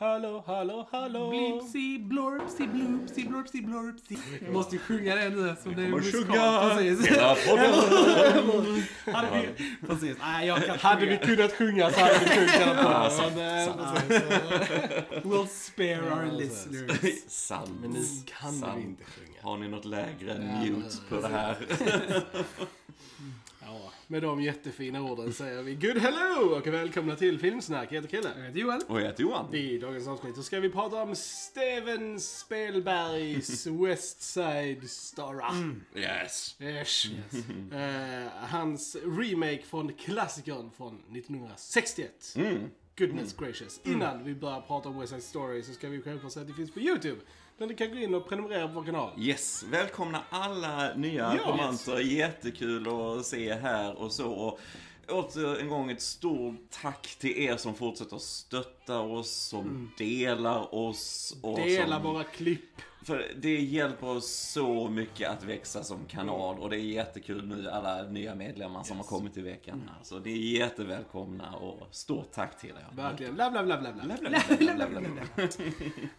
Hallå, hallå, hallå. Blipsy, blorpsy, bloopsy, blorpsy, blorpsy. Jag måste ju sjunga det nu som det är musikal. Precis. Hela podden. Hade vi, precis. Nej, jag kan Hade vi kunnat sjunga så hade vi sjungit hela Ja, podden. We'll spare our listeners. Sant. Men nu kan Sant. vi inte sjunga. Har ni något lägre mute på det här? Ja, med de jättefina orden säger vi good hello och välkomna till Filmsnack. Jag heter Kille. Jag heter Joel. Och jag heter Johan. I dagens avsnitt så ska vi prata om Steven Spielbergs West Side Story. Yes. Yes. Eh, hans remake från klassikern från 1961. Goodness gracious. Innan vi börjar prata om West Side Story så ska vi självklart säga att det finns på YouTube. Där ni kan gå in och prenumerera på vår kanal. Yes, välkomna alla nya Ja. abonnenter. Jättekul att se här och så. Och åter en gång ett stort tack till er som fortsätter att stötta oss, som delar oss. Och Dela som... våra klipp. För det hjälper oss så mycket att växa som kanal och det är jättekul nu alla nya medlemmar som har kommit i veckan här. Så det är jättevälkomna och stort tack till er. Verkligen. Bla bla bla bla bla.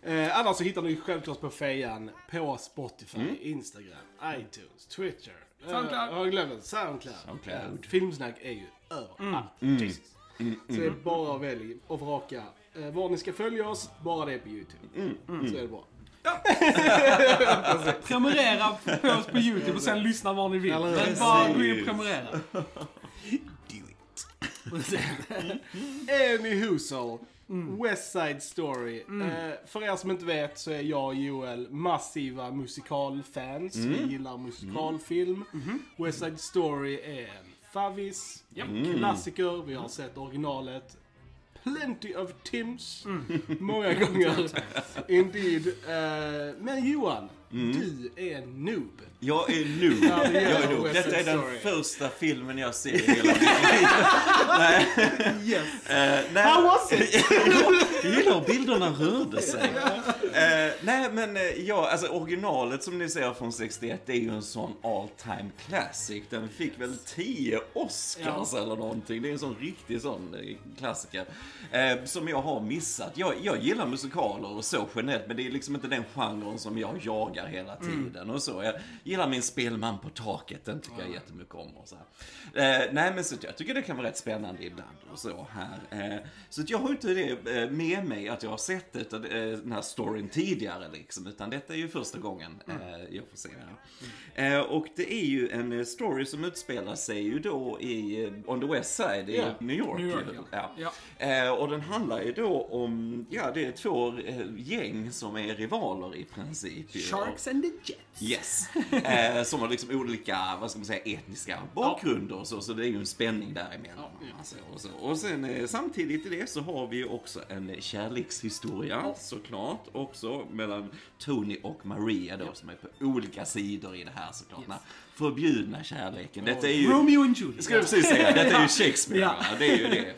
Eh, annars så hittar ni självklart på fejan på Spotify, Instagram, iTunes, Twitter. Soundcloud. jag har glömt det. Soundcloud. Soundcloud. Eh, Filmsnack är ju överallt. Jesus. Så det är bara att välja och vraka eh, var ni ska följa oss, bara det är på YouTube. Så är det bra. Prenumerera på oss på YouTube och sen lyssna var ni vill. Eller? Men bara gå in och prenumerera. Anywho so. West Side Story. Eh, för er som inte vet så är jag och Joel massiva musikalfans. Vi gillar musikalfilm. West Side Story är en favvis, en klassiker. Vi har sett originalet plenty of tims. Många gånger. Indeed. Eh, men Johan, du är en noob. Jag är nu. det Jag är nu. West Detta är den Story. första filmen jag ser i hela mitt liv. Nej. Yes. Eh, nej. How was it? Jag gillar hur bilderna rörde sig. Eh, nej men eh, ja, alltså originalet som ni ser från 61 det är ju en sån all time classic. Den fick väl 10 Oscars eller någonting. Det är en sån riktig sån klassiker. Som jag har missat. Jag, jag gillar musikaler och så generellt men det är liksom inte den genren som jag jagar hela tiden och så. Jag gillar min spelman på taket, den tycker jag jättemycket om och så här. Eh, nej men så jag tycker det kan vara rätt spännande ibland och så här. Eh, så jag har inte det eh, med mig att jag har sett det, eh, den här storyn tidigare liksom, utan detta är ju första gången eh, jag får se det här. Och det är ju en story som utspelar sig ju då i On the West Side i Ja, New York. New York, ja. ja. Eh, och den handlar ju då om, ja det är två gäng som är rivaler i princip. Sharks and the Jets. Yes. Eh, som har liksom olika, vad ska man säga, etniska bakgrunder och så, så det är ju en spänning däremellan. Alltså, och, så. och sen eh, samtidigt i det så har vi ju också en kärlekshistoria såklart, också mellan Tony och Maria då, som är på olika sidor i det här såklart. Här förbjudna kärleken. Detta är ju... Romeo and Juliet. Ska jag precis säga, detta är ju Shakespeare, Ja. det är ju det.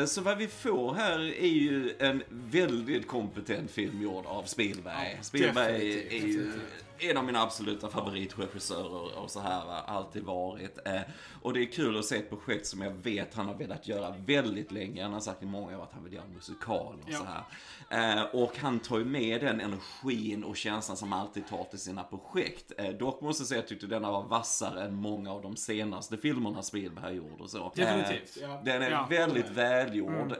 Eh, så vad vi får här är ju en väldigt kompetent film gjord av Spielberg. Spielberg är ju en av mina absoluta favoritregissörer och så här va, alltid varit. Eh, och det är kul att se ett projekt som jag vet han har velat göra väldigt länge. Han har sagt i många år att han vill göra en musikal och Ja. så här. Eh, och han tar ju med den energin och känslan som han alltid tar till sina projekt. Eh, dock måste jag säga att jag tyckte denna var vassare än många av de senaste filmerna Spielberg gjorde och så. Definitivt. Ja. den är Ja. väldigt välgjord. Eh,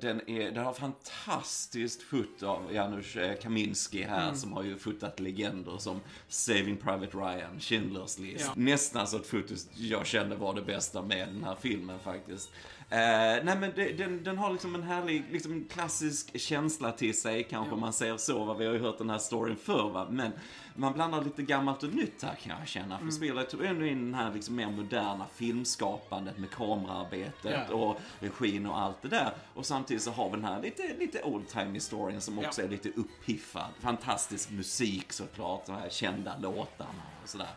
den, är, den har fantastiskt fot av Janusz Kaminski här som har ju fotat legender som Saving Private Ryan, Schindler's List. Ja. Nästan så ett foto jag kände var det bästa med den här filmen faktiskt. Eh, nej men det, den, den har liksom en härlig, liksom klassisk känsla till sig, kanske man säger så, va? vi har ju hört den här storyn förr va, men man blandar lite gammalt och nytt här kan jag känna. För spelet tog ändå in den här liksom mer moderna filmskapandet med kameraarbetet Ja. och regin och allt det där. Och samtidigt så har vi den här lite, lite old time historien som också Ja. är lite uppiffad. Fantastisk musik såklart, de här kända låtarna och sådär.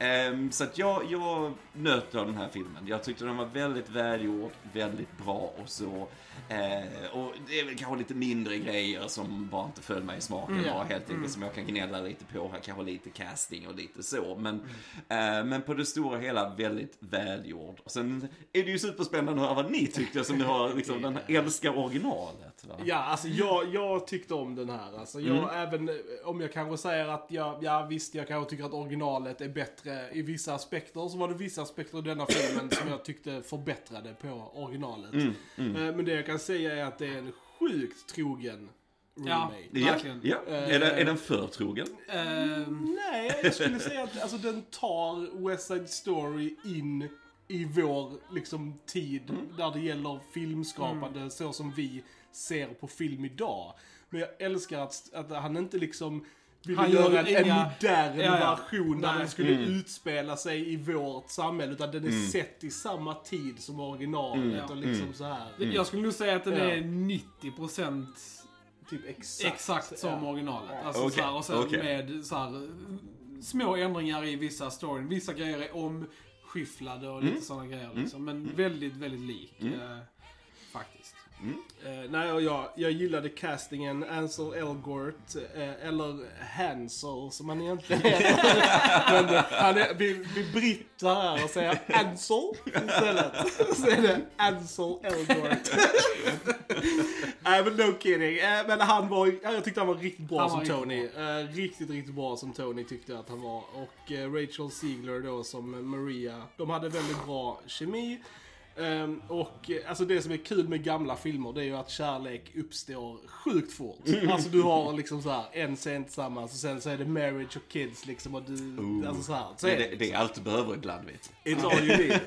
Um, så att jag, jag nöt av den här filmen. Jag tyckte den var väldigt välgjord, väldigt bra och så. Eh, och det är väl kanske lite mindre grejer som bara inte föll mig i smaken. Mm. bara helt enkelt som jag kan gnälla lite på. Kanske lite casting och lite så. Men, eh, men på det stora hela väldigt välgjord. Och sen är det ju superspännande att höra vad ni tyckte som ni har liksom, den här, älskar originalet. Va? Ja, alltså jag, jag tyckte om den här. Alltså jag, Mm. även eh, om jag kanske säger att jag, ja visst, jag kanske tycker att originalet är bättre i vissa aspekter, så var det vissa aspekter i denna filmen som jag tyckte förbättrade på originalet. Mm, Eh, Men det jag kan säga är att det är en sjukt trogen Ja. remake. Ja, Verkligen. ja. Är, den, är den för trogen? Ehm, Nej, jag skulle säga att alltså, den tar West Side Story in i vår liksom, tid Mm. där det gäller filmskapande så som vi ser på film idag. Men jag älskar att, att han inte liksom vill Han göra gör en, inga- en modern Ja, ja. version där den skulle Mm. utspela sig i vårt samhälle. Utan den är sett i samma tid som originalet Mm. och liksom så här. Jag skulle nog säga att den Ja. är 90% Typ exakt. exakt som Ja. originalet. Alltså, Okej, så här, och sen okej. med så här, små ändringar i vissa storyn. Vissa grejer är omskyfflade och lite sådana grejer. Liksom. Men väldigt, väldigt lik. Eh, faktiskt. Eh, nej, och jag, jag gillade castingen Ansel Elgort, eh, eller Hansel som han egentligen heter. Men eh, han är, vi, vi brittar här och säger Ansel istället. Så är det Ansel Elgort. Nej men no kidding. Eh, men han var, ja, jag tyckte han var riktigt bra Han som Tony. Eh, riktigt, riktigt bra som Tony tyckte att han var. Och Rachel Ziegler då som Maria. De hade väldigt bra kemi. Ehm, och eh, alltså det som är kul med gamla filmer det är ju att kärlek uppstår sjukt fort. Alltså du har liksom så här en scen tillsammans och sen så är det marriage och kids liksom och du, alltså så här. Så Det, är det, det är allt du behöver ibland, vet du. It's all you need.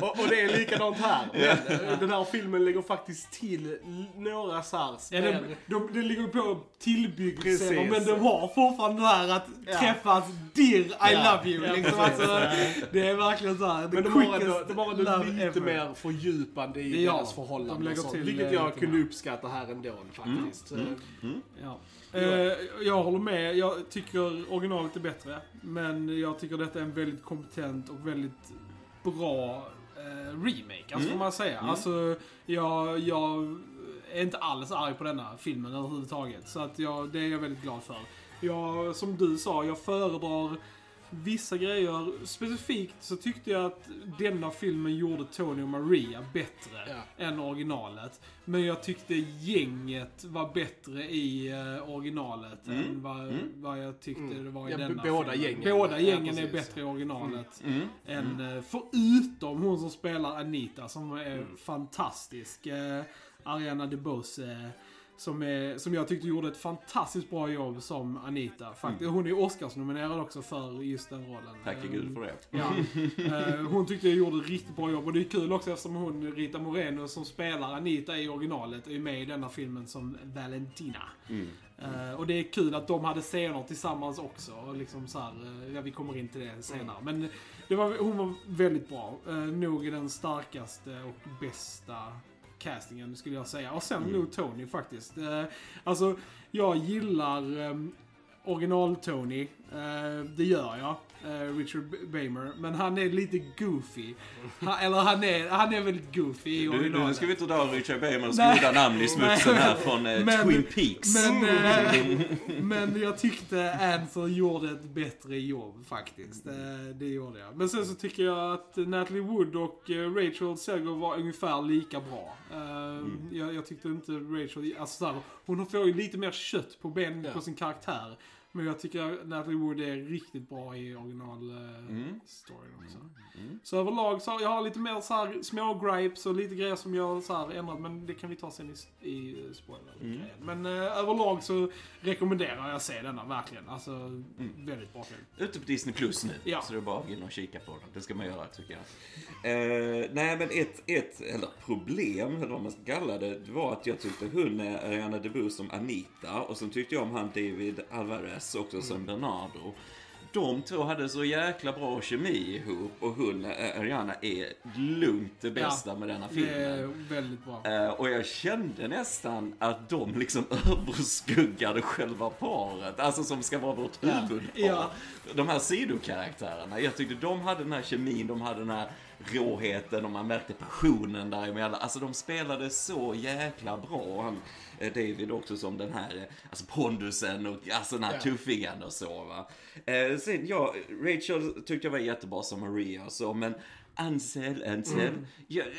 och, och det är likadant här. Men, eh, den här filmen lägger faktiskt till några så här Ja, de, smär- de, de ligger på scener, men de har fortfarande det här att Ja. träffas Dear I Ja, love you. ja, liksom. alltså, det är verkligen så här. Men de har ändå, de har ändå lite ever. Mer fördjupande i Det gör deras de. förhållande. De och sånt, vilket eh, jag kunde uppskatta här ändå faktiskt. Eh, Ja. Eh, jag håller med. Jag tycker originalet är bättre. Men jag tycker detta är en väldigt kompetent och väldigt bra eh, remake. Alltså får man säga. Alltså, jag, jag är inte alls arg på denna filmen överhuvudtaget. Så att jag, det är jag väldigt glad för. Jag, som du sa, jag föredrar vissa grejer. Specifikt så tyckte jag att denna filmen gjorde Tony och Maria bättre Ja. än originalet. Men jag tyckte gänget var bättre i uh, originalet än vad, vad jag tyckte Mm. det var i Ja, denna båda filmen. gängen. Båda Ja, gängen är precis. bättre i originalet. Mm. Än, eh, förutom hon som spelar Anita som är Mm. fantastisk. Uh, Ariana DeBose. Som, är, som jag tyckte gjorde ett fantastiskt bra jobb som Anita. Faktiskt. Hon är Oscarsnominerad också för just den rollen. Tacke Eh, gud för det. Ja. Eh, hon tyckte jag gjorde ett riktigt bra jobb och det är kul också eftersom hon, Rita Moreno, som spelar Anita i originalet, är med i denna filmen som Valentina. Mm. Eh, och det är kul att de hade scener tillsammans också. Och liksom så här, eh, ja, vi kommer in till det senare. Men det var, hon var väldigt bra. Uh, nog den starkaste och bästa castingen skulle jag säga. Och sen nog Tony faktiskt. Eh, alltså, jag gillar um, original-Tony. Eh, det gör jag. Eh, Richard Bamer. Men han är lite goofy. Han, eller han är, han är väldigt goofy i Du, nu originalet. ska vi inte dra Richard Nej. goda namn i smutsen här från eh, Men- Twin Peaks. Men, eh, men jag tyckte Ansel gjorde ett bättre jobb faktiskt. Eh, Det gjorde jag. Men sen så tycker jag att Natalie Wood och Rachel Zegler var ungefär lika bra. Eh, Jag, jag tyckte inte Rachel, alltså så här, hon får ju lite mer kött på ben Ja. på sin karaktär. Men jag tycker Natalie Wood är riktigt bra i original eh, Mm. också. Så överlag så jag har lite mer så här små gripes och lite grejer som jag så här ändrat men det kan vi ta sen i, i spoiler Mm. Men eh, överlag så rekommenderar jag att se denna verkligen. Alltså väldigt bra film. Ute på Disney Plus nu. Ja. Så det är bara att gå in och kika på den. Det ska man göra tycker jag. Eh, nej men ett, ett, eller problem, eller vad man ska kalla det, var att jag tyckte hon, eh, Ariana DeBose som Anita och sen tyckte jag om han David Alvarez också som Bernardo. de två hade så jäkla bra kemi ihop och hon, eh, Ariana, är lugnt det bästa Ja, med denna Det filmen. är väldigt bra. Eh, och jag kände nästan att de liksom överskuggade själva paret. Alltså som ska vara vårt huvudpar. Ja. De här sidokaraktärerna. Jag tyckte de hade den här kemin, de hade den här råheten och man märkte passionen däremellan. Alltså de spelade så jäkla bra. Han, David också som den här, eh, alltså pondusen och alltså den här Ja. tuffingen och så va. Eh, sen, ja, Rachel tyckte jag var jättebra som Maria och så, men Ansel, Ansel, jag, eh,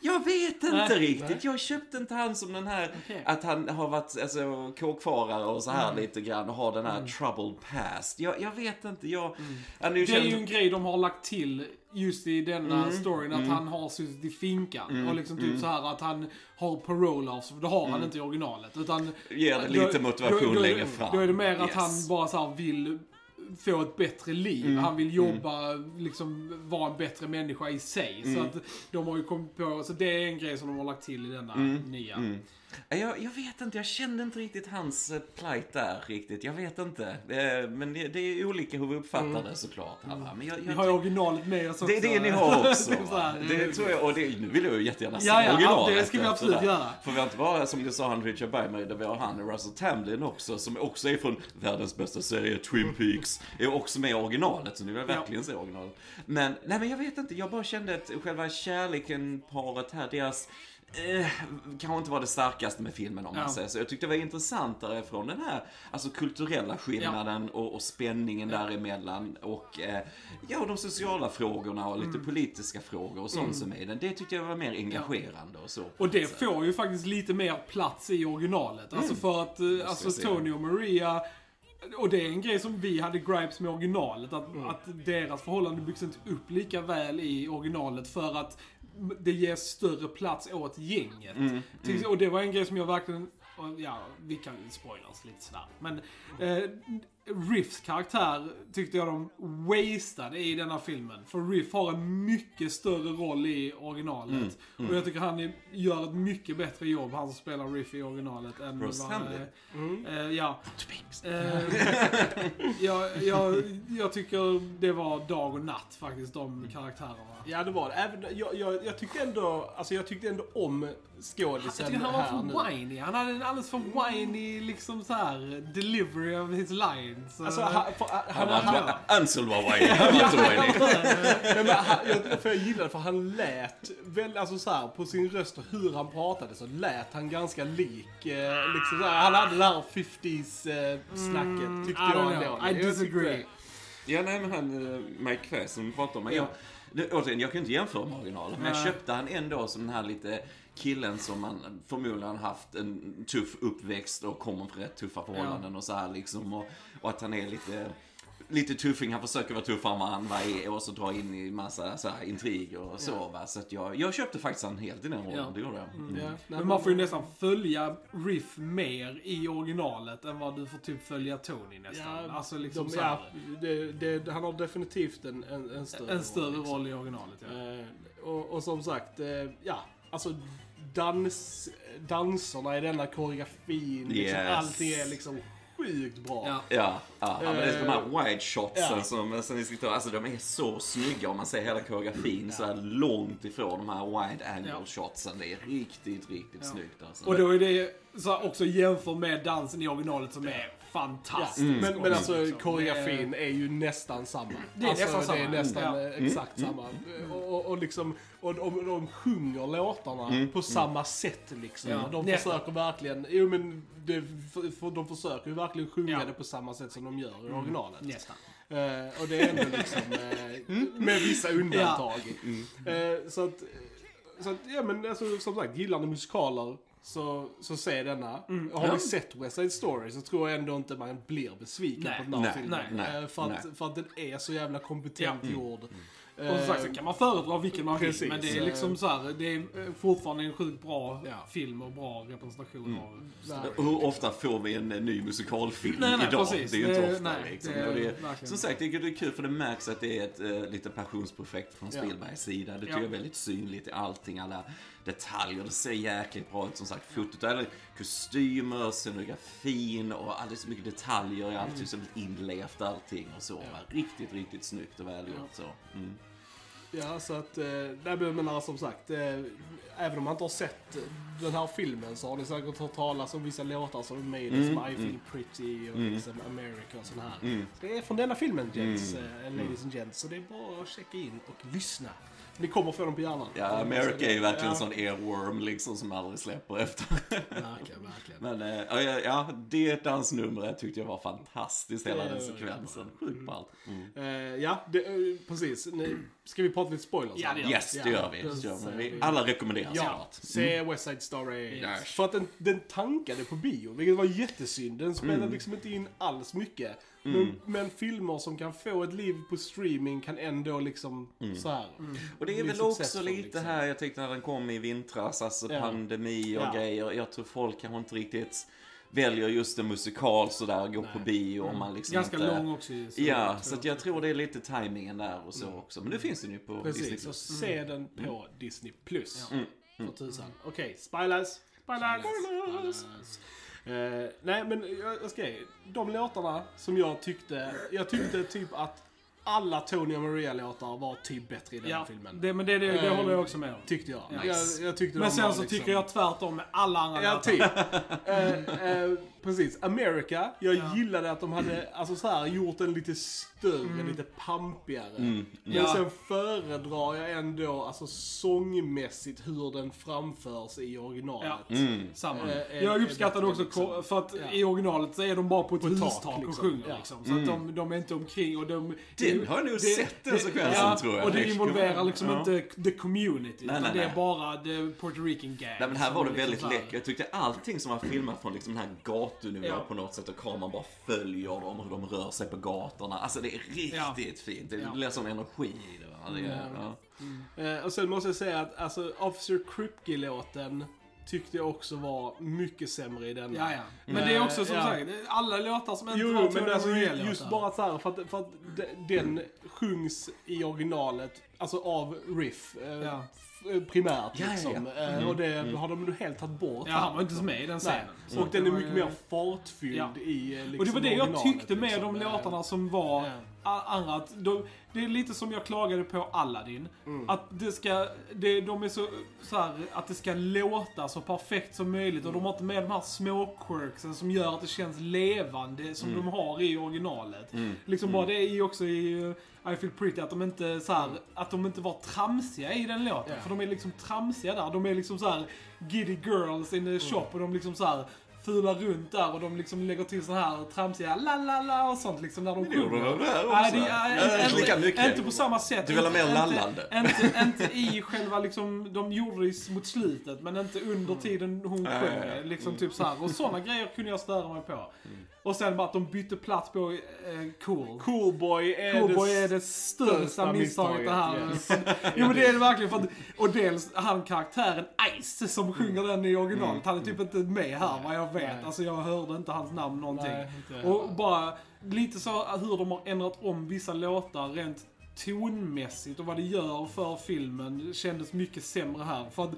jag vet inte Nej, riktigt. nej. Jag köpte inte han som den här, Okej. att han har varit alltså, kåkfarare och så här lite grann och har den här troubled past. Jag, jag vet inte, jag... Är ju Det är känd- ju en grej de har lagt till just i denna Mm, storyn, att han har suttit i finkan. och liksom typ så här att han har parole-offs, för det har han inte i originalet. Utan, Ger det lite motivation då, då, längre fram. Då är det mer att Yes. han bara så här vill få ett bättre liv. Mm, Han vill jobba, liksom vara en bättre människa i sig. Mm. Så att de har ju kommit på, så det är en grej som de har lagt till i denna nya. Mm. Jag, jag vet inte, jag kände inte riktigt hans eh, plight där riktigt. Jag vet inte. Eh, Men det, det är olika hur vi uppfattar det såklart. Här, va? Men jag, jag, har ju originalet med oss också. det är det ni har också. Det det tror jag, och det, nu vill jag ju jättegärna se Ja, ja, originalet. det ska vi absolut göra. För vi har inte bara, som du sa, han Richard Bergman, där vi har han Russell Tamblyn också, som också är från världens bästa serie, Twin Peaks, är också med i originalet, så nu vill jag verkligen se originalet. Men, nej men jag vet inte, jag bara kände att själva kärleken, paret här, deras Eh, kanske inte var det starkaste med filmen om man Ja. säger så. Jag tyckte det var intressantare från den här alltså kulturella skillnaden och, och spänningen däremellan och eh, ja, de sociala frågorna och lite Mm. politiska frågor och sånt som är i den. Det tyckte jag var mer engagerande och så. Och det får ju faktiskt lite mer plats i originalet. Alltså för att eh, alltså. Tony och Maria och det är en grej som vi hade gripes med originalet. Att, Mm. att deras förhållande byggs inte upp lika väl i originalet för att det ger större plats åt gänget. Mm, Till- Och det var en grej som jag verkligen... Ja, vi kan spoilers lite sådär. Men eh, Riffs karaktär tyckte jag de wastade i denna filmen. För Riff har en mycket större roll i originalet. Mm, Och jag tycker han gör ett mycket bättre jobb, han som spelar Riff i originalet, än Ross vad... Hamlin. eh, ja. Eh, jag, jag, jag tycker det var dag och natt faktiskt, de karaktärerna. Ja, det var det. Även, jag, jag, jag tyckte ändå, alltså jag tyckte ändå om Skådisen tycker han var här för nu. whiny. Han hade en alldeles för whiny liksom så här delivery of his lines. Alltså, han, för, han, Han han, var, Ansel var whiny, han var inte whiny. Men jag, för jag gillade för han lät, väl, alltså så här, på sin röst och hur han pratade så lät han ganska lik, eh, liksom så här, han hade det här 50s eh, snacket, tyckte I jag ändå. I disagree. Ja, nej men han, eh, Mike Kvä som vi pratade om. Ja. Jag, återigen, jag kan inte jämföra med originalet, men jag köpte han ändå som den här lite killen som man förmodligen haft en tuff uppväxt och kommer från rätt tuffa förhållanden och så här liksom. Och, och att han är lite, lite tuffing, han försöker vara tuffare än vad han var och så dra in i massa så här, intriger och så va. Så att jag, jag köpte faktiskt han helt i den rollen, Ja. det gjorde jag. Mm. Ja, nej, Men man får ju nästan följa Riff mer i originalet än vad du får typ följa Tony nästan. Ja, alltså liksom de, så här, ja, det, det, han har definitivt en, en, en större en större liksom. roll i originalet ja. Eh, och, och som sagt, eh, ja, alltså dans, danserna i denna koreografin, liksom, Yes. allting är liksom sjukt bra. Ja. Ja, ja, ja men det är de här wide shotsen Ja. som, som ni ska ta, alltså de är så snygga om man ser hela koreografin så här långt ifrån de här wide angle Ja. shotsen. Det är riktigt, riktigt Ja. snyggt alltså. Och då är det så här, också jämför med dansen i originalet som är Ja, fantastisk. men, men alltså liksom. koreografin är ju nästan samma. Det är alltså, nästan Det är samma. nästan Ja. eh, exakt samma. Och, och, och liksom, och de, de sjunger låtarna på samma sätt liksom. Ja, De nästan. försöker verkligen, jo men det, för, för, de försöker ju verkligen sjunga Ja. det på samma sätt som de gör i originalet. Nästan. Eh, och det är ändå liksom, eh, med vissa undantag. Eh, så att, så att, ja men alltså, som sagt, gillar ni musikaler så, så se denna. Har Ja. ni sett West Side Story så tror jag ändå inte man blir besviken Nej. på den här Nej, filmen. nej, Eh, för, att, nej. för att den är så jävla kompetent Ja. gjord. Och som sagt så kan man föredra vilken man vill. Men det är liksom så här, det är eh, fortfarande en sjukt bra Ja. film och bra representation av... Nej. Hur ofta får vi en eh, ny musikalfilm Nej, nej, idag? precis. Det är ju inte ofta nej, liksom. det är det, verkligen- som sagt, det är kul för det märks att det är ett eh, lite passionsprojekt från Ja. Spielbergs sida. Det tycker Ja. jag är väldigt synligt i allting. Alla detaljer. Det ser jäkligt bra ut som sagt. Fotot, eller kostymer, scenografin och alldeles så mycket detaljer i allt. Så inlevt allting och så. va. Riktigt, riktigt snyggt och välgjort så. Mm. Ja, så att, eh, nej, men menar som sagt, eh, även om man inte har sett den här filmen så har ni säkert hört talas om vissa låtar som är med i det, som I feel pretty och liksom America och sån här. Mm. Så det är från denna filmen, gents, eh, ladies and gents. Så det är bara att checka in och lyssna. Ni kommer få dem på hjärnan. Ja, America är ju verkligen en ja. sån earworm liksom som aldrig släpper efter. Verkligen, verkligen. Men eh, ja, det dansnumret tyckte jag var fantastiskt, hela den sekvensen. Sjukt ballt. Mm. Eh, ja, det, eh, precis. Nu, ska vi prata lite spoilers? Ja, det gör Yes, det gör vi. Det gör vi. vi- Alla rekommenderar Ja, såklart. se West Side Story. Yes. För att den, den tankade på bio, vilket var jättesynd. Den spelade liksom inte in alls mycket. Men, men filmer som kan få ett liv på streaming kan ändå liksom så här. Och det är väl också lite liksom. här, jag tyckte när den kom i vintras, alltså Ja. pandemi och Ja. grejer. Jag tror folk kanske inte riktigt väljer just en musikal sådär, gå på bio om man liksom Ganska inte... lång också så Ja, jag så jag tror det är lite tajmingen där och så också. Men det finns den ju på Disney+. Precis, så se den på Disney+. Plus. Mm. För tusan. Okej, spoilers. Spoilers. Eh, nej, men jag, ska de låtarna som jag tyckte, jag tyckte typ att alla Tony och Maria-låtar var typ bättre i den Ja, filmen. det, men det, det, det håller jag också med om. Tyckte jag. Nice. jag, jag tyckte Men sen så liksom- tycker jag tvärtom med alla andra Ja, låtar. typ. Eh, eh, precis. America, jag Ja. gillade att de hade alltså så här, gjort den lite större, lite pampigare. Men Ja. sen föredrar jag ändå alltså sångmässigt hur den framförs i originalet. Ja. Mm. Samma. Eh, jag uppskattade eh, också liksom. för att Ja. i originalet så är de bara på ett På ett tak, hustak och liksom. sjunger Ja. liksom. Så att de, de är inte omkring och de... Den har jag nog sett, den sekvensen, tror jag. Och det involverar liksom ja. inte the community. Nej, utan nej, det är nej. bara the Puerto Rican gang. Nej men här var det liksom väldigt läckert. Jag tyckte allting som var filmat från liksom den här gatunivån Ja. på något sätt och kameran bara följer dem hur de rör sig på gatorna. Alltså det är riktigt fint. Det Ja. blir som energi i det. Va? det är, ja. Eh, och sen måste jag säga att alltså, Officer Kripke-låten tyckte jag också var mycket sämre i denna. Ja, ja. Men det är också som Ja. sagt, alla låtar som inte Jo, var men alltså, just bara så här, för att, för att de- den sjungs i originalet, alltså av Riff. Eh, Ja. Primärt Ja, ja, liksom. ja. Eh, och det har de nu helt tagit bort. Ja, han var inte med i den scenen. Så Och den är mycket mer fartfylld Ja. i liksom, Och det var det jag tyckte med liksom. de Eh, låtarna som var Ja. a- andra. Att de, det är lite som jag klagade på Aladdin. Mm. Att det ska, det, de är så, så här, att det ska låta så perfekt som möjligt. Och de har inte med de här små quirksen som gör att det känns levande som Mm. de har i originalet. Liksom bara det är ju också i uh, I feel pretty att de inte så här, att de inte var tramsiga i den låten. Mm. Ja. För de är liksom tramsiga där. De är liksom så här giddy girls in Mm. the shop och de liksom så här fular runt där och de liksom lägger till så här tramsiga la la la och sånt liksom när de Det gjorde sjunger. de där Nej, också. det inte, lika mycket. inte på samma sätt. Du vill ha mer lallande. Inte, inte, i själva liksom, de gjorde det mot slutet men inte under tiden hon sjöng. Liksom typ så här. Och sådana grejer kunde jag störa mig på. Och sen bara att de bytte plats på eh, Cool. Coolboy är Coolboy det är det största största misstaget det här. misstaget, Jo men det är det verkligen. För att, och dels han karaktären Ice som sjunger den i originalet. Mm. Han är typ inte med här vad jag vet. Alltså jag hörde inte hans namn någonting. Nej, och bara lite så hur de har ändrat om vissa låtar rent tonmässigt och vad det gör för filmen kändes mycket sämre här. För att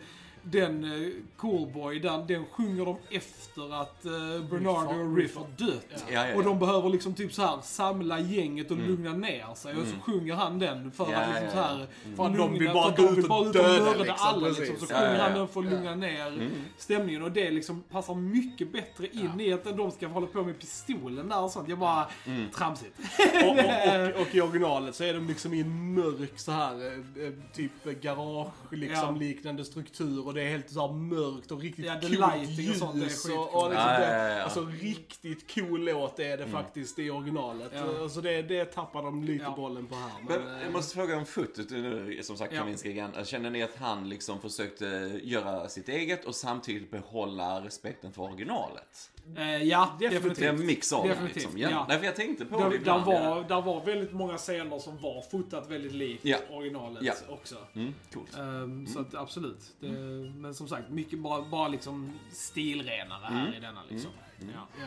den uh, den, den sjunger de efter att uh, Bernardo och Riff har- dött. Ja. Ja, ja, Och de behöver liksom typ så här samla gänget och lugna ner sig. Och så sjunger han den för att liksom så här För att de vill bara för gå ut och döda, liksom, alla liksom. Så sjunger han den för att lugna ner stämningen. Och det liksom passar mycket bättre in i att de ska hålla på med pistolen där och sånt. Jag bara, tramsigt. och, och, och, och i originalet så är de liksom i en mörk så här eh, typ garage liksom liknande struktur det är helt så här mörkt och riktigt Ja, coolt lighting och sånt är ljus skitcoolt. och, och liksom Ja, det, ja, ja. Alltså riktigt cool låt är det faktiskt i originalet. Ja. Alltså det, det tappar de lite Ja. bollen på här. Men Men, jag måste fråga om fotot nu, som sagt Ja. Kaminski igen. Känner ni att han liksom försökte göra sitt eget och samtidigt behålla respekten för originalet? Eh, ja, Definitivt. definitivt. Det är en mix av det Definitivt, liksom. Ja. ja. Nej, för jag tänkte på det Där, där, ibland. var, där var väldigt många scener som var fotat väldigt likt Ja. originalet Ja. också. Mm, coolt. Ehm, Så att absolut. Det, Men som sagt, mycket bara, bara liksom stilrenare här i denna liksom. Ja. ja.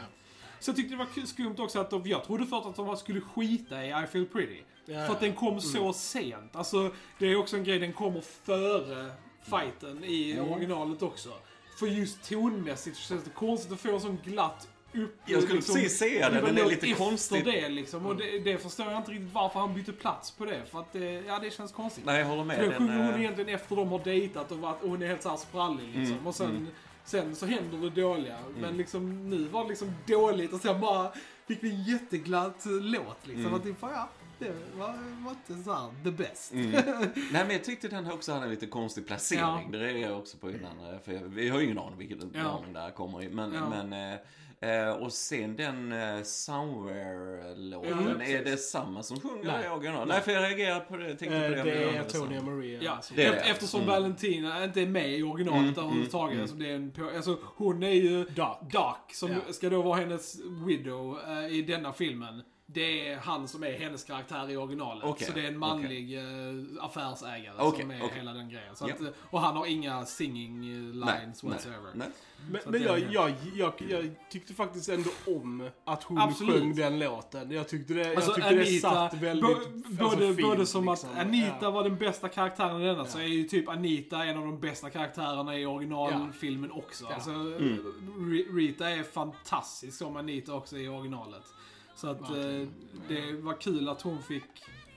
Så jag tyckte det var skumt också att de, jag trodde först att de skulle skita i I feel pretty. Ja, För att den kom Mm. så sent. Alltså, det är också en grej, den kommer före fighten i originalet också. För just tonmässigt så känns det konstigt att få en sån glatt upp... Jag skulle precis säga det, den är lite konstig. det liksom. Och det, det förstår jag inte riktigt varför han bytte plats på det. För att det, ja, det känns konstigt. Nej, jag håller med. För Den, sjunger hon eh, egentligen efter de har dejtat och, varit, och hon är helt såhär sprallig liksom. Mm, och sen, mm. sen så händer det dåliga. Men liksom nu var det liksom dåligt och sen bara fick vi en jätteglatt låt liksom. Mm. Att det, ja, det var, var inte såhär the best. Mm. Nej men jag tyckte den också hade en lite konstig placering. Ja. Det reagerade jag också på innan. eh, För jag, vi har ju ingen aning vilken Ja. ordning det här kommer i. Men, Ja. men eh, eh, och sen den eh, Somewhere-låten, Mm, är det samma som sjunger Nej. i original? Nej för jag reagerade på det, jag tänkte Eh, på det. det är det Tony var och Maria. Ja, som- Det är eftersom Mm. Valentina inte är med i originalet Mm, överhuvudtaget. mm, Alltså, det är en, på- alltså, hon är ju Doc. Doc, som ska då vara hennes widow eh, i denna filmen. Det är han som är hennes karaktär i originalet. Okej, Så det är en manlig eh, affärsägare Okej, som är hela den grejen. Så att, eh, och han har inga singing eh, lines nej, whatsoever. nej. Men, Så men jag, det jag, jag, jag tyckte faktiskt ändå om att hon Absolut. sjöng den låten. Jag tyckte det, Alltså jag tyckte det Anita, satt väldigt bo- alltså, både, fint, både som liksom. att Anita Ja. var den bästa karaktären i denna, så Ja. är ju typ Anita en av de bästa karaktärerna i originalfilmen också. Ja. Alltså, Mm. Rita är fantastisk som Anita också i originalet. Så att eh, det var kul att hon fick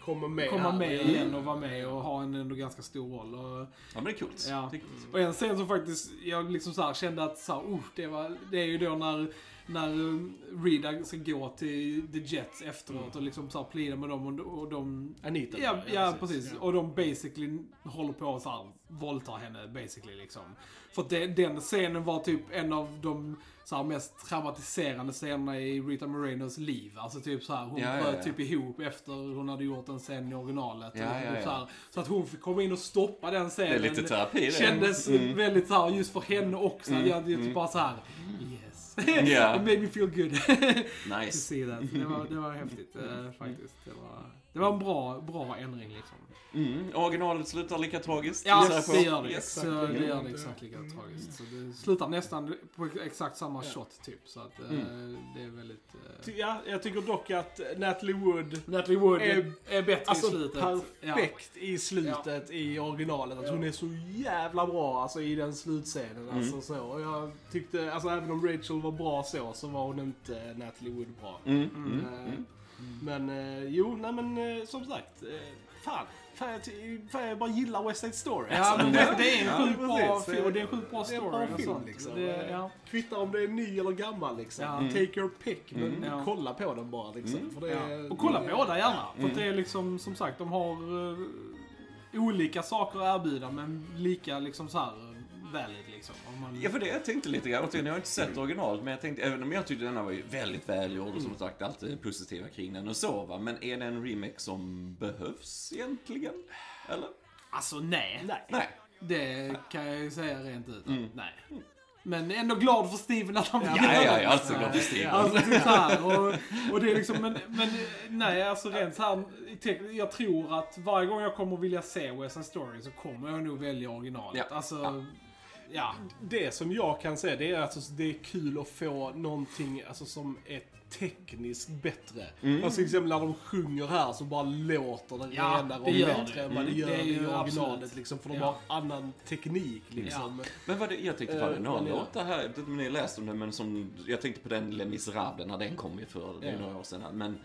Kommer med komma här. med igen och vara med och ha en ändå ganska stor roll. Och, Ja men det är coolt. Ja. Det är coolt. och en scen som faktiskt, jag liksom så här kände att så här, uh, det, var, det är ju då när, när um, Rita ska gå till The Jets efteråt och liksom så plida med dem och, och de... Anita. Ja, ja, precis. Och de basically håller på att så här, våldta henne basically liksom. För att det, den scenen var typ en av de så här, mest traumatiserande scenerna i Rita Morenos liv. Alltså typ så här, hon Ja, ja, bröt ja. typ ihop efter hon hade gjort en scen i originalet. Ja, Och ja, typ ja. Så, här, så att hon fick komma in och stoppa den Det scenen. är lite terapi det. Kändes Mm. väldigt så här, just för henne också. Mm, Mm. Jag hade mm. typ bara så här. Yes. Ja. It made me feel good nice. to see that. Var, det var häftigt eh, faktiskt. Det var, det var en bra, bra ändring liksom. Mm. Originalet slutar lika tragiskt. Ja, på. det gör det. Yes. Så det gör det exakt lika tragiskt. Så det slutar nästan på exakt samma shot typ. Så att eh, Mm. det är väldigt... Ty- Ja, jag tycker dock att Natalie Wood Natalie Wood är, Är- bättre Alltså i slutet. perfekt i slutet i originalet. Alltså, Hon är så jävla bra alltså, i den slutscenen. Mm. Alltså, så. Och jag tyckte, alltså även om Rachel var bra så, så var hon inte Natalie Wood bra. Mm. Mm. Eh. Men eh, jo, nej men eh, som sagt. Eh, fan. Fan jag, ty- fan, jag bara gillar West Side Story. Ja, alltså. men det, det är en sjukt bra precis. film och det är en sjukt bra Det är en story. bra och film, sånt. liksom. Det, ja. Kvittar om det är ny eller gammal liksom. Ja. Take your pick. Men Mm. Ja. kolla på den bara liksom. Mm. För det är, Och kolla det- båda gärna. För Mm. att det är liksom, som sagt, de har eh, olika saker att erbjuda men lika liksom så här eh, valid liksom. Om man, Ja, för det jag tänkte lite grann. Jag har inte sett originalet, men jag tänkte, även om jag tyckte denna var ju väldigt välgjord och som sagt alltid positiva kring den och så va. Men är det en remake som behövs egentligen? Eller? Alltså nej. Nej. Nej. Det kan jag ju säga rent ut. Mm. Nej. Men ändå glad för Steven att han vill Ja, göra ja, det. ja, alltid glad för Steven. Alltså typ här, och, och det är liksom, men, men nej alltså rent så här, jag tror att varje gång jag kommer vilja se West Side Story så kommer jag nog välja originalet. Ja. Alltså, Ja. Ja. Det som jag kan säga det är att alltså, det är kul att få någonting alltså, som är tekniskt bättre. Mm. Alltså till exempel när de sjunger här så bara låter det Ja, renare det och gör bättre det. än vad det Mm. gör Det är ju i originalet. Liksom, för de Ja. har annan teknik liksom. Men vad det, jag tänkte på en annan men ja. låt det här, jag vet inte om ni har läst om det, men som, jag tänkte på den Les Misérables när den kom ju för, det Ja. några år sedan. Men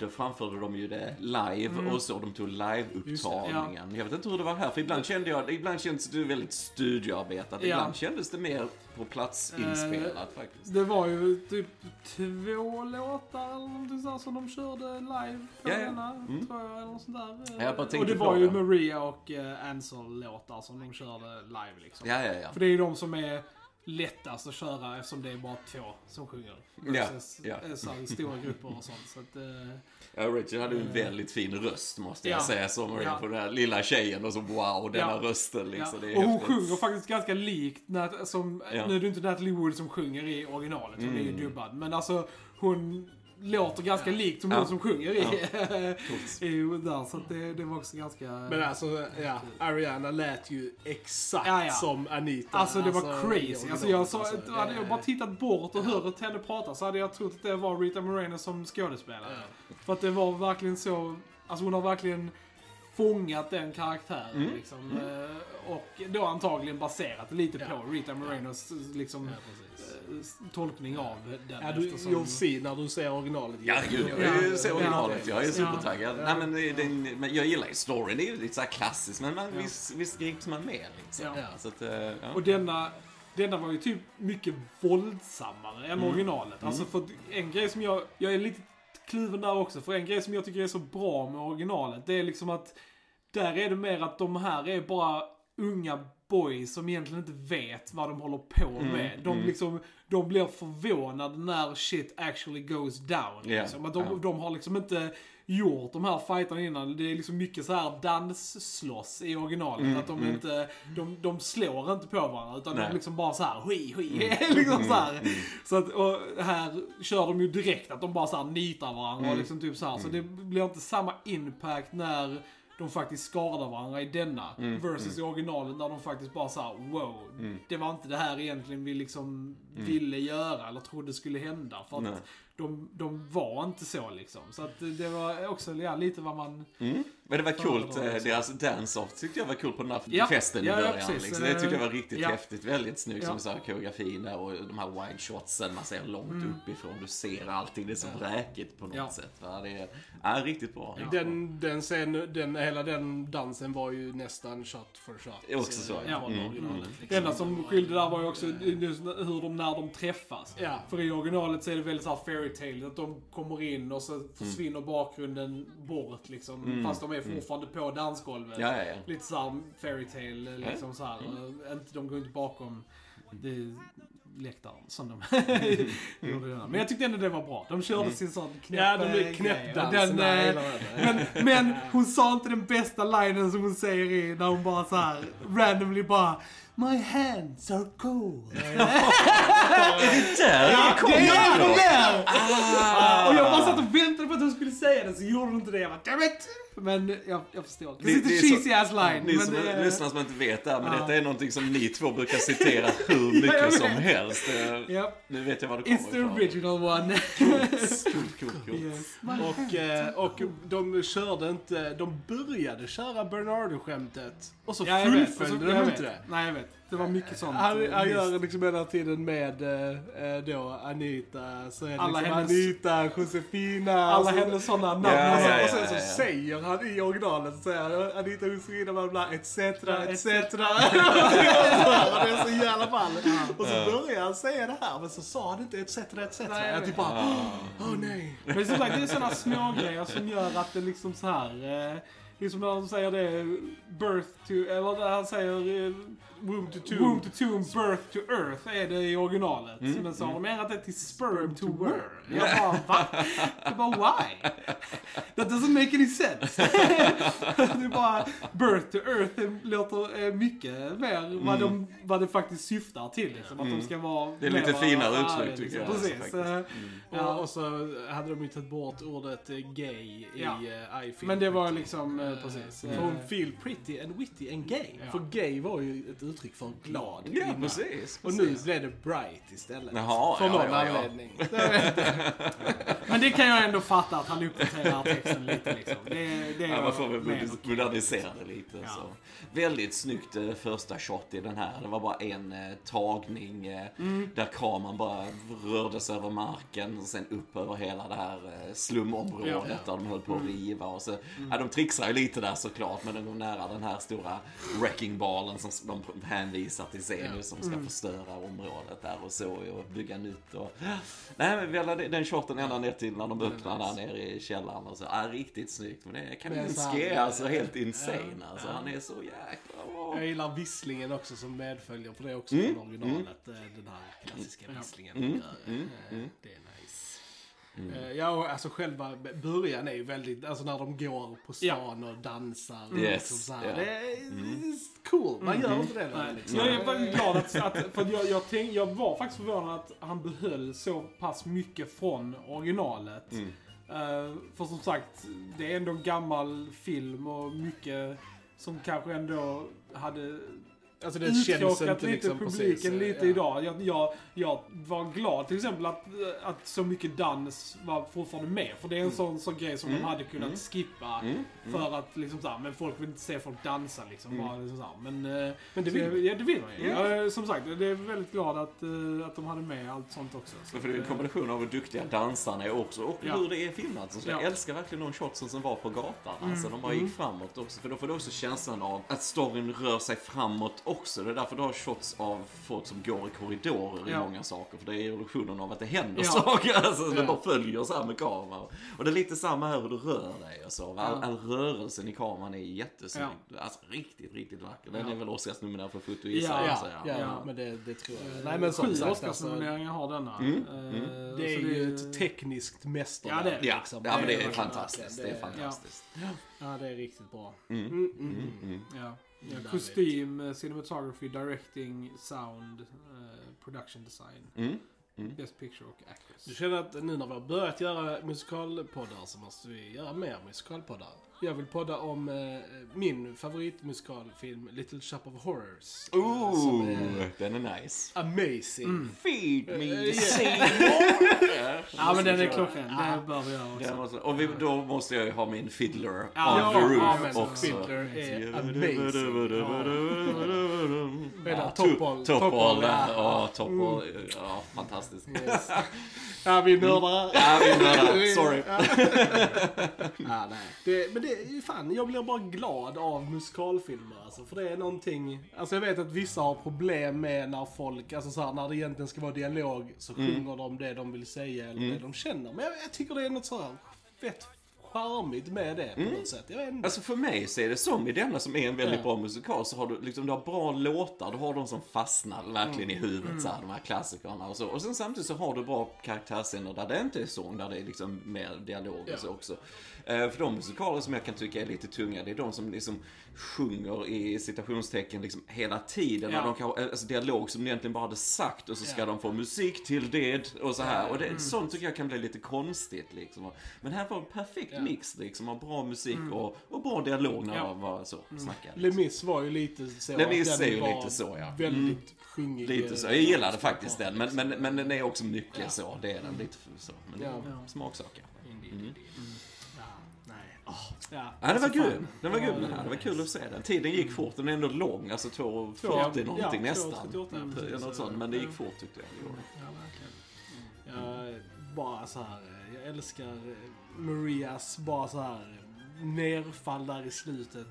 då framförde de ju det live Mm. och så, de tog live-upptagningen. Jag vet inte hur det var här, för ibland kände jag, ibland kändes det väldigt studioarbetat, Ja. ibland kändes det mer på plats Eh, inspelat faktiskt. Det var ju typ två låtar eller någonting sånt som de körde live på Ja, ja. denna, Mm. tror jag, eller något sånt där. Ja, och det var ju. Maria och uh, Ansel-låtar som de körde live liksom. Ja, ja, ja. För det är ju de som är lättast att köra eftersom det är bara två som sjunger. Ja, ja. eh, så stora grupper och sånt. Så att, eh, Ja, Rachel hade ju en väldigt fin röst måste jag Ja. säga. Som Ja. på den här lilla tjejen och så wow, denna Ja. rösten liksom. ja. Det är Och hon häftigt. sjunger faktiskt ganska likt, som, nu är det inte Natalie Wood som sjunger i originalet, hon är ju Mm. dubbad. Men alltså hon låter ganska likt som Ja. hon som sjunger i, Coolt. i där. Så det, det var också ganska... Men alltså, ja, Ariana lät ju exakt Ja, ja. som Anita. Alltså det var i crazy. Alltså jag sa, alltså. hade jag Det- bara tittat bort och hört henne prata så hade jag trott att det var Rita Moreno som skådespelare. För att det var verkligen så, alltså hon har verkligen fångat den karaktären. Mm. Liksom, eh, och då antagligen baserat lite Ja. på Rita Morenos liksom, Ja, eh, tolkning av den. Ja, du, eftersom- you'll see när du ser originalet. Ja, gud, jag vill ju se Ja. originalet. Jag är supertaggad. Nej, men, den, men jag gillar ju storyn. Det är ju lite så här klassiskt, men man, Ja. visst, visst grips man med liksom. Ja. Så att, eh, ja. Och denna, denna var ju typ mycket våldsammare än Mm. originalet. Alltså för en grej som jag, jag är lite kluven där också. För en grej som jag tycker är så bra med originalet, det är liksom att där är det mer att de här är bara unga boys som egentligen inte vet vad de håller på Mm, med. De, liksom, de blir förvånade när shit actually goes down. Ja, Liksom. Att de, ja. de har liksom inte gjort de här fighterna innan. Det är liksom mycket så här dansslåss i originalet. Mm, att de mm. inte, de, de slår inte på varandra utan Nej. de liksom bara så här, hui, hui, liksom så här. mm. Så att, och här kör de ju direkt att de bara så här nitar varandra och Mm. liksom typ så här. Så det blir inte samma impact när de faktiskt skadar varandra i denna. Mm, Versus i originalet när de faktiskt bara såhär, wow. Mm. Det var inte det här egentligen vi liksom ville göra eller trodde skulle hända. För Nej. att de, de var inte så liksom. Så att det var också ja, lite vad man... Mm. Men det var coolt, eh, liksom. deras dance-off tyckte jag var coolt på den här Ja. festen i Ja, ja, början. precis. liksom. Det tyckte jag var riktigt ja. häftigt. Väldigt snyggt Ja. som du sa, koreografin där och de här wide shotsen. Man ser långt Mm. uppifrån, du ser allting. Det är så vräkigt på något Ja. sätt. Va? Det är, är riktigt bra. Den, den scen, den, hela den dansen var ju nästan shot for shot. Också så, Ja, ja. Mm. originalet. Det enda som skilde där var ju också hur de, när de träffas. Ja. För i originalet så är det väldigt såhär fairy tale att de kommer in och så försvinner bakgrunden bort liksom. Mm. Fast de är fortfarande på dansgolvet. Ja, ja, ja. Lite såhär fairy tale liksom såhär. Eh, Inte, de går inte bakom det läktaren som de gjorde. där. Men jag tyckte ändå det var bra. De körde sin sån knäpp Ja, de eh, blir grej. knäppdansen. Eh, men, men hon sa inte den bästa linen som hon säger i när hon bara så här randomly bara My hands are cold. Där Ja, det är det där! Och jag bara satt och väntade på att hon skulle säga det, så gjorde hon inte det. Jag bara, damn it! Men jag, jag förstår. Det är Det- lite det är så- cheesy ass line. Ni som det, lyssnar som inte vet det här, men Ja. detta är någonting som ni två brukar citera hur mycket vet. som helst. Eh, Ja, Nu vet jag var det kommer it's the ifrån. original one. Coolt, coolt, coolt. yes. Och, eh, och de körde inte, de började köra Bernardo-skämtet och så Ja, fullföljde de inte det. Nej, jag vet. Det var mycket sånt. Han, han gör liksom hela tiden med eh, eh, då Anita, så är det Alla liksom hennes- Anita, Josefina. Alla så, hennes sådana namn. Ja, och så, ja, ja, och sen så ja. säger han i originalet, så säger han Anita Josefina bla bla etc. etc. det är så jävla fall. Och så börjar han säga det här men så sa han inte etc. etc. Nej, jag typ bara, åh nej. Men som sagt, det är sådana små grejer som gör att det liksom så här. Eh, det är som när de säger det, birth to, eller när han säger eh, Womb to tomb. Womb to tomb, birth to earth är det i originalet. Mm, Men så har de ändrat det till sperm to worm. Jag bara, va? Jag bara, why? That doesn't make any sense. det är bara, birth to earth låter eh, mycket mer vad, de, vad det faktiskt syftar till. Liksom. Att de ska vara Mm. Det är lite finare uttryck, liksom. tycker jag, Precis. Eh. Och, och så hade de ju tagit bort ordet eh, gay i uh, I feel Men det var liksom, eh, precis. För hon feel pretty and witty and gay. Ja. För gay var ju ett uttryck för glad Ja, kvinna. precis. Och nu precis. blev det bright istället. Jaha, för ja, någon ja, ja. anledning. Men det kan jag ändå fatta att han uppdaterar texten lite liksom. Det, det Ja, man får väl modernisera det lite. Ja. Så. Väldigt snyggt eh, första shot i den här. Det var bara en eh, tagning eh, Mm. där kameran bara rörde sig över marken och sen upp över hela det här slumområdet Ja, ja. där de höll på att riva. Och så, Mm. ja, de trixar ju lite där såklart, men de går nära den här stora wrecking ballen som de hänvisar till nu som ska Mm. förstöra området där och så och bygga nytt. Och, nej, men vi hade den shoten ända ner till när de öppnar där nere i källaren och så. Ja, riktigt snyggt. Men det är Kaminski är alltså helt insane alltså. Han är så jäkla bra. Jag gillar visslingen också som medföljer, för det också Mm, från originalet. eh, Den här klassiska visslingen. Mm, mm, Eh, mm. Det är nice. Eh, Ja, och alltså själva början är ju väldigt, alltså när de går på stan och dansar. och Yes, liksom så här. ja. Det är cool, man gör inte det Nej, längre, liksom. Jag är faktiskt glad att, att för jag, jag, tänk, jag var faktiskt förvånad att han behöll så pass mycket från originalet. Mm. Eh, för som sagt, det är ändå en gammal film och mycket som kanske ändå hade Alltså det känns inte lite liksom publiken precis, eh, lite ja. idag. Jag, jag, jag var glad till exempel att, att så mycket dans var fortfarande med. För det är en sån, sån grej som de hade kunnat skippa. För att liksom såhär, men folk vill inte se folk dansa liksom. Bara, liksom såhär. Men, eh, Men det så vill jag, ja, det vill man ju. Ja. Jag, som sagt, jag är väldigt glad att, eh, att de hade med allt sånt också. Så För det är en eh, kombination av hur duktiga dansarna är också och Ja. hur det är filmat. Så jag Ja. älskar verkligen de shotsen som var på gatan. Alltså de bara gick framåt också. För då får du också känslan av att storyn rör sig framåt också. Det är därför du har shots av folk som går i korridorer i Ja. många saker. För det är illusionen av att det händer Ja. saker. Alltså det Ja. bara följer så här med kameran. Och det är lite samma här hur du rör dig och så. All, all rörelsen i kameran är jättesnygg. Alltså riktigt, riktigt vacker. Den Ja. är väl Oscarsnominerad för foto Ja. Ja, så, ja, Ja. men det, det tror jag. eh, Nej men Sju sagt alltså, Oscarsnomineringar har denna. Mm, Eh, Det är ju ett tekniskt mästerverk. Ja, det är det. Ja, liksom. ja men det är fantastiskt. Det är fantastiskt. Ja, det är riktigt bra. Mm. Mm, mm, Mm, mm. mm. Ja. Ja, kostym, eh, cinematography, directing, sound, eh, production design, Mm. best picture och actress. Du känner att nu när vi har börjat göra musikalpoddar så måste vi göra mer musikalpoddar. Jag vill podda om eh, min favoritmusikalfilm Little Shop of Horrors. eh, som Ooh, är den är nice. amazing. Feed Eh, me ja. Seymour. Ja men den är klockren, det bör vi göra Den också. måste, och vi, då måste jag ju ha min fiddler Ja, on the roof ja, men också. Fiddler är amazing. Ja, Topol. Topol, ja. ja, Topol, ja, fantastiskt. Yes. Ja, vi nördar. Ja, vi nördar, sorry. Ja, nej. Det, men det ju fan, jag blir bara glad av musikalfilmer alltså. För det är någonting, alltså jag vet att vissa har problem med när folk, alltså så här, när det egentligen ska vara dialog så sjunger de det de vill säga eller det de känner. Men jag, jag tycker det är något så här fett charmigt med det på något sätt. Jag inte. Alltså för mig så är det som i denna som är en väldigt Ja. bra musikal så har du liksom, du har bra låtar, du har de som fastnar verkligen i huvudet så här, de här klassikerna och så. Och sen samtidigt så har du bra karaktärsscener där det inte är sång, där det är liksom mer dialog och så Ja. också. Eh, för de musikaler som jag kan tycka är lite tunga, det är de som liksom sjunger i citationstecken liksom hela tiden. Ja. När de kan, ha- alltså dialog som de egentligen bara hade sagt och så ska Ja. de få musik till det och så här. Och det, sånt tycker jag kan bli lite konstigt liksom. Men här var en perfekt Ja. mix liksom av bra musik och, och bra dialog när Ja. jag var så snackade. Les Mis var ju lite så. Les Mis att den är ju lite så, ja. Väldigt sjungig. Lite så. Jag eh, gillade faktiskt den, men, men, men den är också mycket Ja. så. Det är den lite så. Men Ja. en smaksak ja. Indeed. Ja. Ja, Ja, det var alltså, kul. fan. Den var Ja, kul den här. Det var kul att se den. Tiden gick fort. Den är ändå lång. Alltså 2.40 Ja, någonting ja, nästan. 2.38, Mm, precis. Något sånt. Men det gick fort tyckte jag. Det det. Ja, verkligen. Jag bara så här, jag älskar Marias bara så här nerfall där i slutet.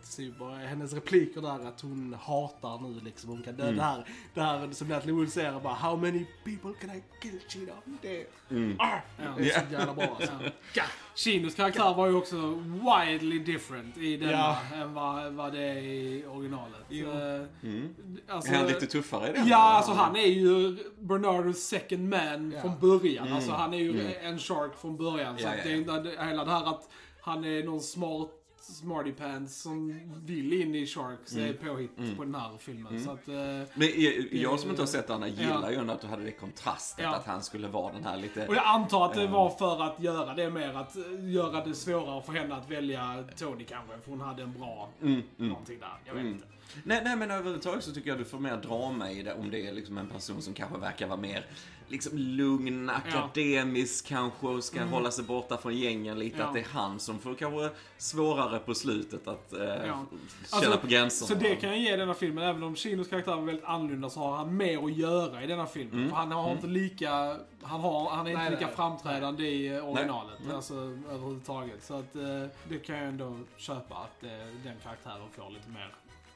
Hennes repliker där att hon hatar nu liksom. Hon kan dö. Mm. Det, här, det här som Natalie Wood säger bara How many people can I kill Cheetah? Det, Mm. ah, Ja. det är så jävla bra alltså. Ja. Chinos karaktär var ju också wildly different i denna Ja. än vad, vad det är i originalet. Jo. Eh, Mm. Alltså, Är han lite tuffare i den? Ja, alltså han är ju Bernardos second man Ja. från början. Mm. Alltså han är ju Mm. en shark från början. Så ja, det är inte det- hela det här att han är någon smart smarty pants som vill in i Sharks är påhitt Mm. på den här filmen. Så att, eh, Men jag, som inte har sett den här gillar Ja. ju ändå att du hade det kontrastet. Ja. Att han skulle vara den här lite... och jag antar att det Ja. var för att göra det mer, att eh, göra det svårare för henne att välja Tony kanske. För hon hade en bra Mm, mm. någonting där. Jag vet Mm. inte. Nej, nej, men överhuvudtaget så tycker jag du får mer drama i det om det är liksom en person som kanske verkar vara mer liksom lugn, akademisk kanske och ska hålla sig borta från gängen lite. Mm. Ja. Att det är han som får kanske svårare på slutet att eh, Ja. känna Alltså, på gränserna. Så det kan jag ge denna filmen, även om Chinos karaktär var väldigt annorlunda så har han mer att göra i denna filmen. Mm. För han har inte lika, han, har, han är inte Nej, lika nej. framträdande i eh, originalet. Nej. Alltså överhuvudtaget. Så att eh, det kan jag ändå köpa att eh, den karaktären får lite mer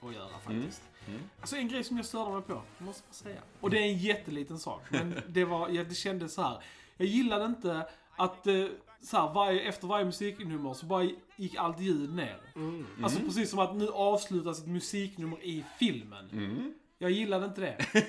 att göra faktiskt. Mm. Alltså en grej som jag störde mig på, måste jag säga. Och det är en jätteliten sak, men det var, ja, det kändes så här. Jag gillade inte att eh, så här, varje, efter varje musiknummer så bara gick allt ljud ner. Mm. Alltså precis som att nu avslutas ett musiknummer i filmen. Mm. Jag gillade inte det.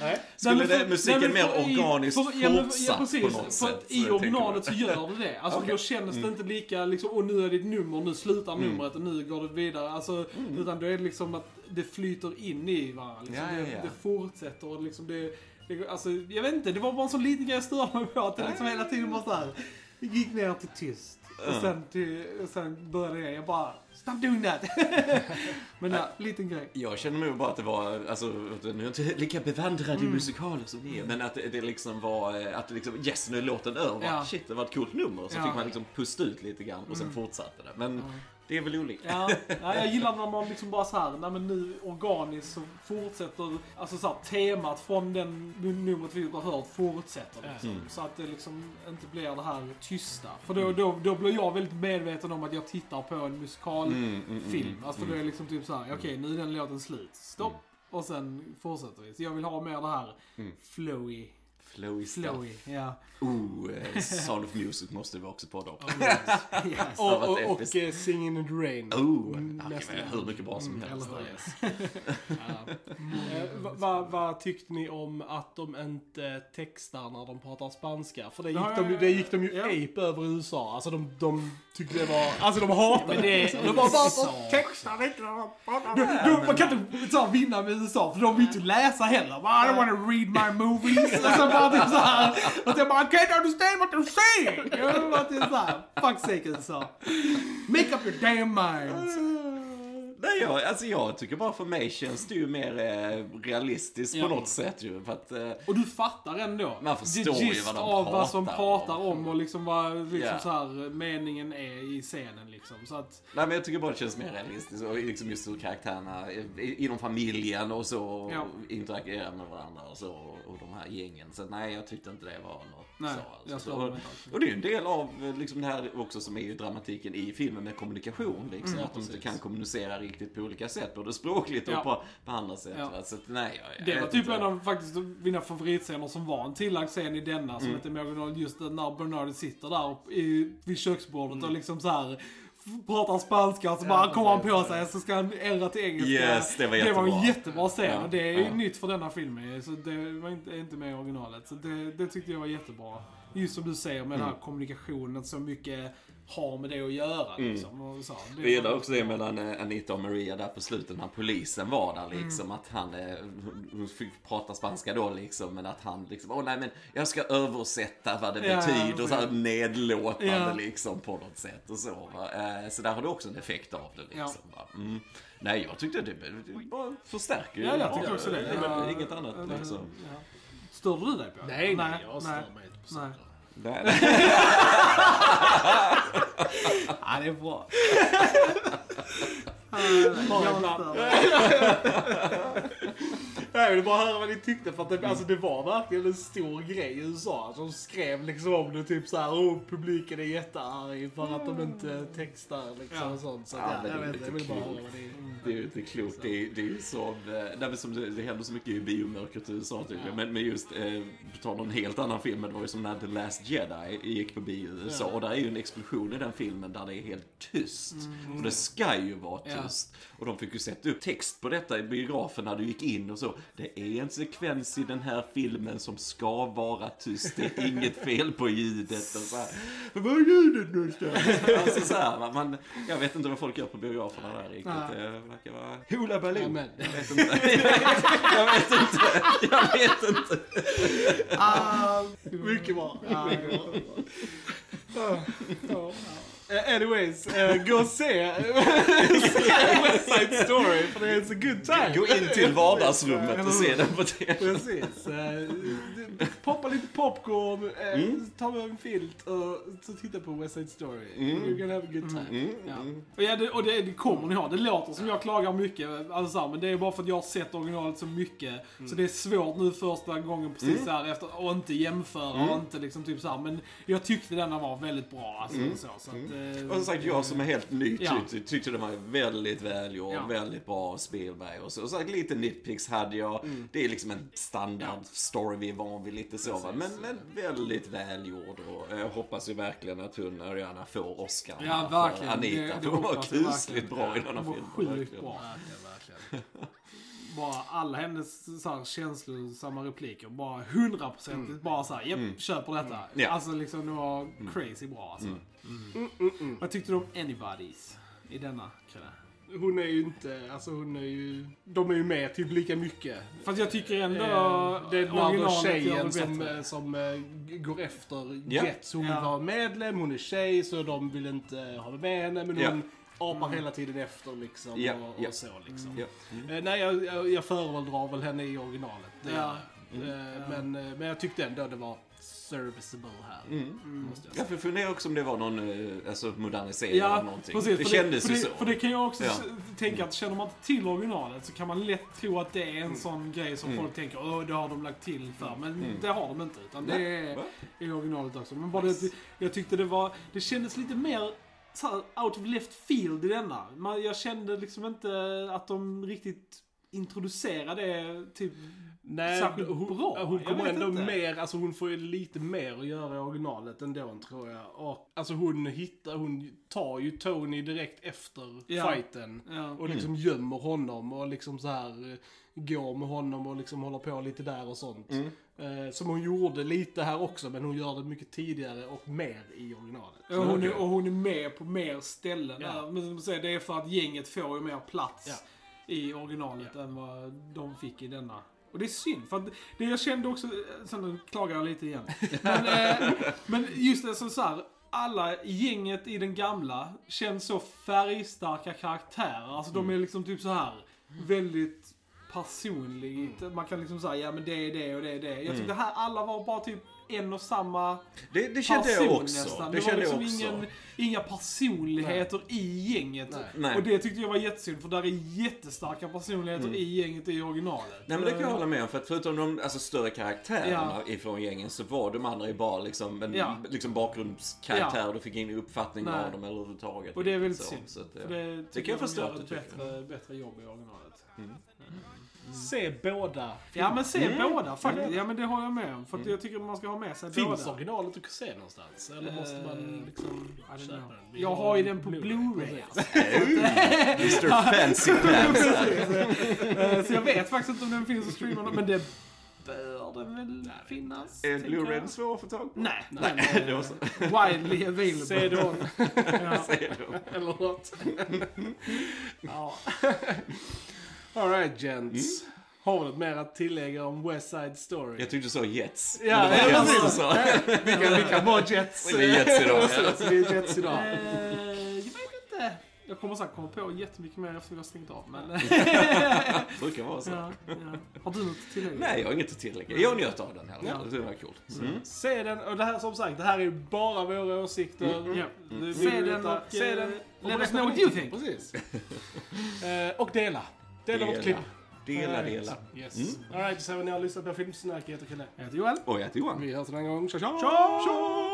Nej. Skulle Nej, men det, musiken nej, mer för i- organiskt för- ja, fortsatt ja, precis, på något för sätt? I originalet så gör det det. Alltså Okej. då känns det inte lika liksom, och nu är det ett nummer, nu slutar numret och nu går det vidare. Alltså, utan då är det liksom att det flyter in i varandra. Liksom. Ja, ja, det, ja. det fortsätter och liksom det, det... Alltså, jag vet inte, det var bara en sån liten grej jag störde mig på. Att det liksom hela tiden bara såhär, det gick ner till tyst. Och sen, till, och sen började jag, jag bara Stop doing that! Men ja, liten grej. Jag känner nog bara att det var, alltså, nu är jag inte lika bevandrad i musikaler som ni är, men att det, det liksom var, eh, att det liksom, yes, nu är låten över. Ja. Shit, det var ett coolt nummer. Så Ja. fick man liksom pusta ut lite grann och sen fortsatte det. Men det är väl olika. Ja, ja, jag gillar när man liksom bara så här, nej men nu organiskt så fortsätter, alltså så här, temat från den numret vi har hört fortsätter liksom. Mm. Så att det liksom inte blir det här tysta. För då, då, då blir jag väldigt medveten om att jag tittar på en musikalfilm. Mm, mm, mm, Alltså för då är det liksom typ så här, okej nu är den låten slut. Stopp. Och sen fortsätter vi. Så jag vill ha mer det här Mm. flowy, Flowy stuff. flowy, ja. Oh, eh, Sound of Music måste vi också podda om. Yes. har Och, och, och episkt. eh, Singing in the Rain. Oh, Mm, okay, hur mycket bra som helst. Eller hur? Yes. Eh, vad va, vad tyckte ni om att de inte textar när de pratar spanska? För det gick, Ja, de, det gick de ju ja. ape över i USA. Alltså de, de tyckte det var... Alltså de hatade det är. De bara, varför textar inte när de pratar? Du, du, man kan inte så vinna med USA för de vill inte läsa heller. I don't wanna read my movies. Och så bara I can't understand what they're saying. Bara typ såhär. Fuck sake USA. Make up your damn minds. Nej, jag, alltså jag tycker bara för mig känns det ju mer eh, realistiskt Ja. på något sätt ju. För att, eh, Och du fattar ändå. Man förstår ju vad de av vad som pratar om. om och liksom vad liksom Ja. så här, meningen är i scenen liksom. Så att, nej, men jag tycker bara det känns mer realistiskt. Och liksom just hur karaktärerna inom familjen och så Ja. interagerar med varandra och så. Och de här gängen. Så nej, jag tyckte inte det var något Nej, så. Alltså. Så, och det är en del av eh, liksom det här också som är dramatiken i filmen med kommunikation. Liksom, Mm, att de inte precis. kan kommunicera riktigt på olika sätt. Både språkligt och Ja. på, på andra sätt. Ja. Så nej, jag, jag Det var typ en av faktiskt mina favoritscener som var en tillagd scen i denna som Mm. inte är med original. Just när Bernard sitter där och, i, vid köksbordet Mm. och liksom så här pratar spanska och så bara kommer han på sig så ska han ändra till engelska. Yes, det var Det var en jättebra. jättebra scen Ja, och det är ju ja. nytt för denna filmen. Så det var inte, inte med i originalet. Så det, det tyckte jag var jättebra. Just som du säger med den Mm. här kommunikationen, så mycket har med det att göra. Liksom, och så. Jag gillar också det mellan eh, Anita och Maria där på slutet när polisen var där liksom. Att han, eh, hon fick prata spanska då liksom. Men att han liksom, åh nej men jag ska översätta vad det Ja, betyder. Så här nedlåtande Ja. liksom på något sätt och så. va. Eh, Så där har du också en effekt av det liksom. va. Mm. Nej jag tyckte det, det bara förstärker ju Ja, jag tyckte också det. Ja, inget annat ja, liksom. ja. Störde du dig på det? Nej, nej, jag stör mig inte på Nej. sånt. Nej. Ja, det är bra. Nej, jag vill bara höra vad ni tyckte för att det, alltså, det var verkligen en stor grej i USA. De skrev liksom om det typ så här, oh, publiken är jättearg för att de inte textar liksom Ja. och sånt. Så Ja, ja, jag det är vet inte, jag vill lite bara höra vad ni... Det är ju inte klokt. Det är, det är ju som, eh, nej, som det, det händer så mycket i biomörkret i USA tycker jag. Men, men just, eh, på tal om en helt annan film, men det var ju som när The Last Jedi gick på bio i USA. Och där är ju en explosion i den filmen där det är helt tyst. Och det ska ju vara tyst. Och de fick ju sätta upp text på detta i biografen när du gick in och så. Det är en sekvens i den här filmen som ska vara tyst. Det är inget fel på ljudet och så här. Var är ljudet någonstans? Alltså så här, man, jag vet inte vad folk gör på biograferna där riktigt. Verkar vara hula baloo. Amen. Jag vet inte. jag vet inte. Jag vet inte. Ah, mycket bra. Mycket bra. Eh, anyways, eh, gå och se West Side Story för det är så good time. Gå in till vardagsrummet och se den på TV. Precis. Eh, poppa lite popcorn, Mm. ta med en filt och så titta på West Side Story. You're gonna have a good time. Mm, Ja. mm. Och, ja, det, och det, det kommer ni ha. Det låter som jag klagar mycket, alltså, men det är bara för att jag har sett originalet så mycket. Så det är svårt nu första gången precis Mm. här efter och inte jämföra och inte liksom typ så här. Men jag tyckte denna var väldigt bra. Alltså, så, så att, Mm. Och som sagt, jag som är helt ny Ja. tyckte, tyckte den var väldigt välgjord, Ja. väldigt bra Spielberg och så. Och så här, lite nitpicks hade jag. Mm. Det är liksom en standard story vi är van vid lite så. Men, men väldigt välgjord och jag hoppas ju verkligen att hon, Ariana, får Oscar Ja, för verkligen. Anita. Det- det hon var kusligt verkligen. bra i denna Hon var film. sjukt bra. Verkligen, verkligen. Bara alla hennes så här, känslosamma repliker, bara hundraprocentigt bara såhär, japp, köper detta. Mm. Mm. Alltså liksom, det var crazy bra alltså. Mm, mm, mm. Vad tyckte du om Anybody's i denna, Chrille? hon är ju inte, alltså hon är ju, de är ju med typ lika mycket. Fast jag tycker ändå Eh, det är tjejen som, eh, som eh, går efter Ja. Jets. Hon Ja. vill vara medlem, hon är tjej så de vill inte ha med henne men Ja. hon apar hela tiden efter liksom Ja, och, ja. och så liksom. Ja. Eh, nej, jag, jag, jag föredrar väl henne i originalet. Ja. jag. Eh, Men, eh, men jag tyckte ändå det var serviceable här. Mm. Måste jag Jag säga. funderar också om det var någon alltså, modernisering Ja, av någonting. precis. det för kändes ju det, så. För det kan jag också Ja. tänka att känner man inte till originalet så kan man lätt tro att det är en sån grej som Mm. folk tänker åh det har de lagt till för. Men Mm. det har de inte. Utan det är i originalet också. Men bara det, jag tyckte det var, det kändes lite mer så här, out of left field i denna. Man, jag kände liksom inte att de riktigt introducerade det typ Nej, särskilt hon, bra. hon kommer ändå inte. mer, alltså hon får ju lite mer att göra i originalet ändå tror jag. Och, alltså hon hittar, hon tar ju Tony direkt efter Ja. fighten. Ja. Och liksom gömmer honom och liksom så här eh, går med honom och liksom håller på lite där och sånt. Mm. Eh, som hon gjorde lite här också, men hon gör det mycket tidigare och mer i originalet. Ja, hon är, och hon är med på mer ställen. Ja. där. Men som du säger, det är för att gänget får ju mer plats Ja. i originalet än vad de fick i denna. Och det är synd, för att det jag kände också, sen nu klagar jag lite igen. Men, eh, men just det som så här, alla i gänget i den gamla känns så färgstarka karaktärer. Alltså de är liksom typ så här väldigt personligt. Man kan liksom säga, ja men det är det och det är det. Jag tyckte här alla var bara typ en och samma Det, det kände jag person också. nästan. Det Det, var jag liksom också. ingen, inga personligheter i gänget. Nej. Nej. Och det tyckte jag var jättesynd, för där är jättestarka personligheter Mm. i gänget i originalet. Nej men det kan jag Eh, hålla med om, för att förutom de alltså, större karaktärerna ifrån gängen så var de andra ju bara liksom en Ja. liksom bakgrundskaraktär. Du fick ingen uppfattning Nej. av dem eller överhuvudtaget. Och det är väldigt Så, synd. Så att, ja. det, tycker kan jag förstå att du tycker. bättre, bättre jobb i originalet. Se båda. Ja men se Mm. båda faktiskt. Ja men det håller jag med om. För att jag tycker man ska ha med sig Finns båda. originalet att se någonstans? Eller måste man Eh, liksom köpa den? Jag har ju den på Blu-ray. alltså. Mr Fancy Pants. Eh, Så jag vet faktiskt inte om den finns att streama, men det bör den väl finnas. Är. Blu-rayn svår att få tag på? Nej, Nej, den det var är så. widely available. Ja. Du. Eller något. ja. Alright gents. Har vi något mer att tillägga om West Side Story? Jag tyckte du sa Jets. Ja, det ja, precis. sa. vi, kan, vi kan vara Jets. Det är Jets idag. Så det är Jets idag. Eh, jag vet inte. Jag kommer säkert komma på jättemycket mer efter vi har stängt av. Men, Brukar vara så. ja, ja. Har du något att tillägga? Nej, jag har inget att tillägga. Jag njöt av den här. Ja. Det var kul. Mm. Se den, och det här som sagt, det här är bara våra åsikter. Mm. Du vill Se den och, se eh, den let us know what you think. Precis. Eh, och dela. Dela vårt klipp. Dela, dela. Yes. Mm. Alright, så ni har lyssnat på Filmsnack. Jag heter Kalle. Jag heter Joel. Och jag heter Johan. Vi hörs en annan gång. Tja, tja! Tja!